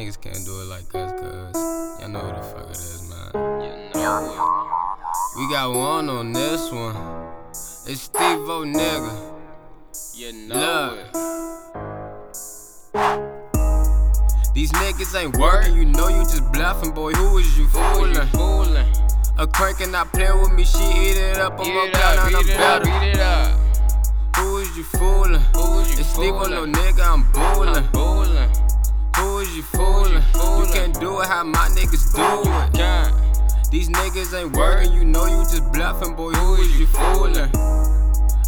niggas can't do it like us, cuz y'all know who the fuck it is, man. You know it. We got one on this one. It's Steve O, nigga. You know Look. it. These niggas ain't working, you know you just bluffing, boy. Who is you fooling? you fooling? A crank and not playing with me, she eat it up. I'm gonna it on the it up, better. beat it up. Who is you fooling? Who is you It's Steve O, fooling? little nigga, I'm booling. You fooling? You can't do it how my niggas do it. These niggas ain't working, you know you just bluffing, boy. Who is you fooling?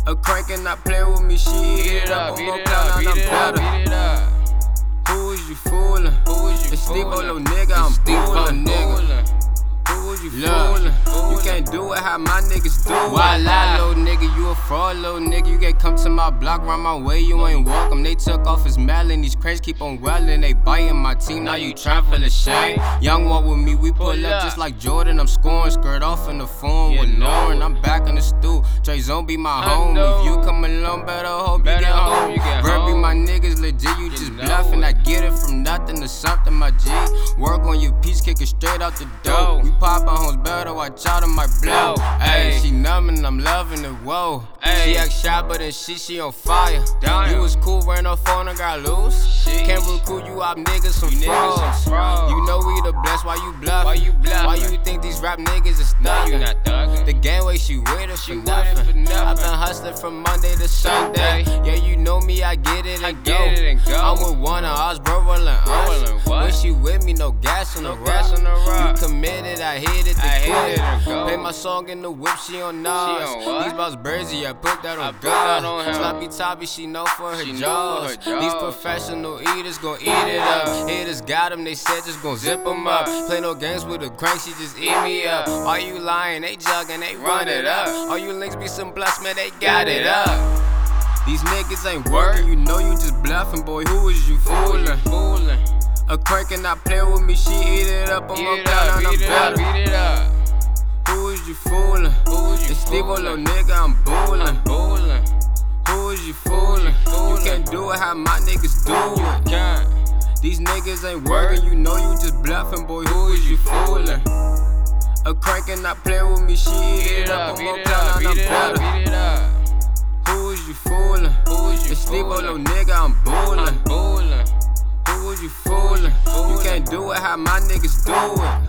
A crank and not playing with me, she eat it up. I'm beat gonna it count up, on beat the it up, better. beat it up. Who is you fooling? Who is you It's Steve O, fooling? little nigga, I'm Steve nigga. fooling. Who is you fooling? You can't do it how my niggas do it. Why lie? little nigga? You a fraud, little nigga. You can't come to my block, run my way. You ain't welcome. They took off his melon. These cranes keep on welling. They biting my team. Now you trying for the shame. Young one with me, we pull up just like Jordan. I'm scoring, skirt off in the phone with Lauren. I'm back in the stool. Trey Zone be my home. If you come along, better hope you get home. Bird be my niggas legit. You, just know bluffing. I get it from nothing to something, my G. Work on your piece, kick it straight out the door. We poppin' hoes better, watch out on my blow. Dope. She numbin', I'm loving it, whoa. Ayy. She act shy, but then she, she on fire. Damn. You was cool, ran off phone and got loose. Sheesh. Can't recruit you up niggas some You niggas some frauds. frauds. You know we the best, why you bluffing? Why you? Why you think these rap niggas is No, you thuggin'? not thugging. The game way she with us She for for nothing. I've been hustling from Monday to Sunday. Sunday. Yeah, you know me, I get it and I go. it and go. I'm with one of us, bro, rollin' us. When she with me, no gas on No the gas rock. on the rock. You committed, I hit it, the I hit it go. Play my song in the whip, she on Nas. on? These boss Bersy, I put that I on that on God. him. Sloppy toppy, she know for her She know These professional eaters gon' eat it up. Haters got them, they said just gon' zip them up. Play no games with a crank, she just eat me up. Are you lying? They jugging, they run it up. All you links be some blessed, man, they got it up. These niggas ain't working, you know you just bluffing, boy. Who is you fooling? fooling? A crank and not playing with me, she eat it up. I'm Beat gonna it count up, on beat the it up, better. beat it up. Who is you fooling? Who is you It's Steve O, little nigga, I'm. Fooling. Who is you fooling? You can't do it how my niggas do it. Can't. These niggas ain't working, you know you just bluffing, boy. Who is you fooling? A crank and not playing with me, she eat it up. I'm beat it up, on beat it up, better. beat it up. Who is you fooling? Who is you It's Steve O, little nigga, I'm booling. I'm. Who is you fooling? You can't do it how my niggas do it.